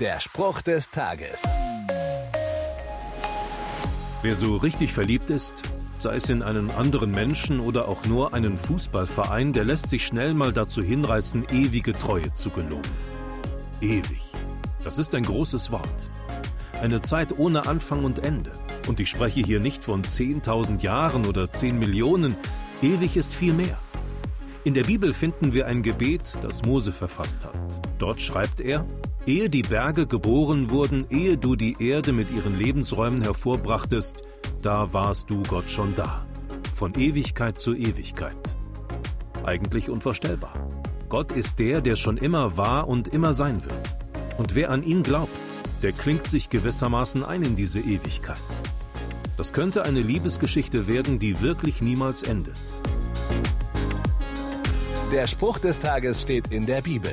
Der Spruch des Tages. Wer so richtig verliebt ist, sei es in einen anderen Menschen oder auch nur einen Fußballverein, der lässt sich schnell mal dazu hinreißen, ewige Treue zu geloben. Ewig. Das ist ein großes Wort. Eine Zeit ohne Anfang und Ende. Und ich spreche hier nicht von 10.000 Jahren oder 10 Millionen. Ewig ist viel mehr. In der Bibel finden wir ein Gebet, das Mose verfasst hat. Dort schreibt er, Ehe die Berge geboren wurden, ehe du die Erde mit ihren Lebensräumen hervorbrachtest, da warst du Gott schon da. Von Ewigkeit zu Ewigkeit. Eigentlich unvorstellbar. Gott ist der, der schon immer war und immer sein wird. Und wer an ihn glaubt, der klingt sich gewissermaßen ein in diese Ewigkeit. Das könnte eine Liebesgeschichte werden, die wirklich niemals endet. Der Spruch des Tages steht in der Bibel.